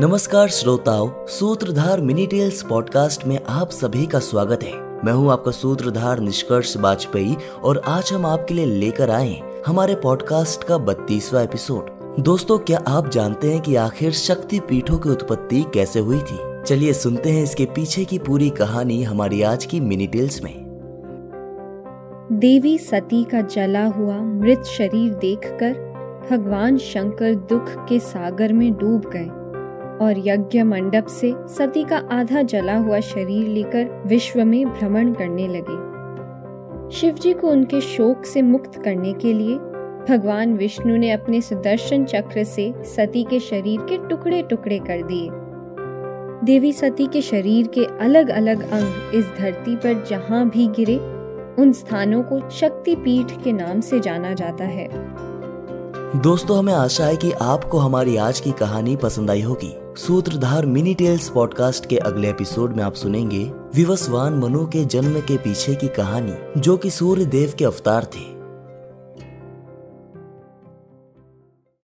नमस्कार श्रोताओं, सूत्रधार मिनी टेल्स पॉडकास्ट में आप सभी का स्वागत है। मैं हूँ आपका सूत्रधार निष्कर्ष वाजपेयी और आज हम आपके लिए लेकर आए हमारे पॉडकास्ट का बत्तीसवा एपिसोड। दोस्तों, क्या आप जानते हैं कि आखिर शक्ति पीठों की उत्पत्ति कैसे हुई थी? चलिए सुनते हैं इसके पीछे की पूरी कहानी हमारी आज की मिनी टेल्स में। देवी सती का जला हुआ मृत शरीर देखकर भगवान शंकर दुख के सागर में डूब गए। और यज्ञ मंडप से सती का आधा जला हुआ शरीर लेकर विश्व में भ्रमण करने लगे। शिवजी को उनके शोक से मुक्त करने के लिए भगवान विष्णु ने अपने सुदर्शन चक्र से सती के शरीर के टुकड़े टुकड़े कर दिए। देवी सती के शरीर के अलग अलग अंग इस धरती पर जहाँ भी गिरे, उन स्थानों को शक्ति पीठ के नाम से जाना जाता है। दोस्तों, हमें आशा है कि आपको हमारी आज की कहानी पसंद आई होगी। सूत्रधार मिनी टेल्स पॉडकास्ट के अगले एपिसोड में आप सुनेंगे विवस्वान मनु के जन्म के पीछे की कहानी, जो कि सूर्य देव के अवतार थे।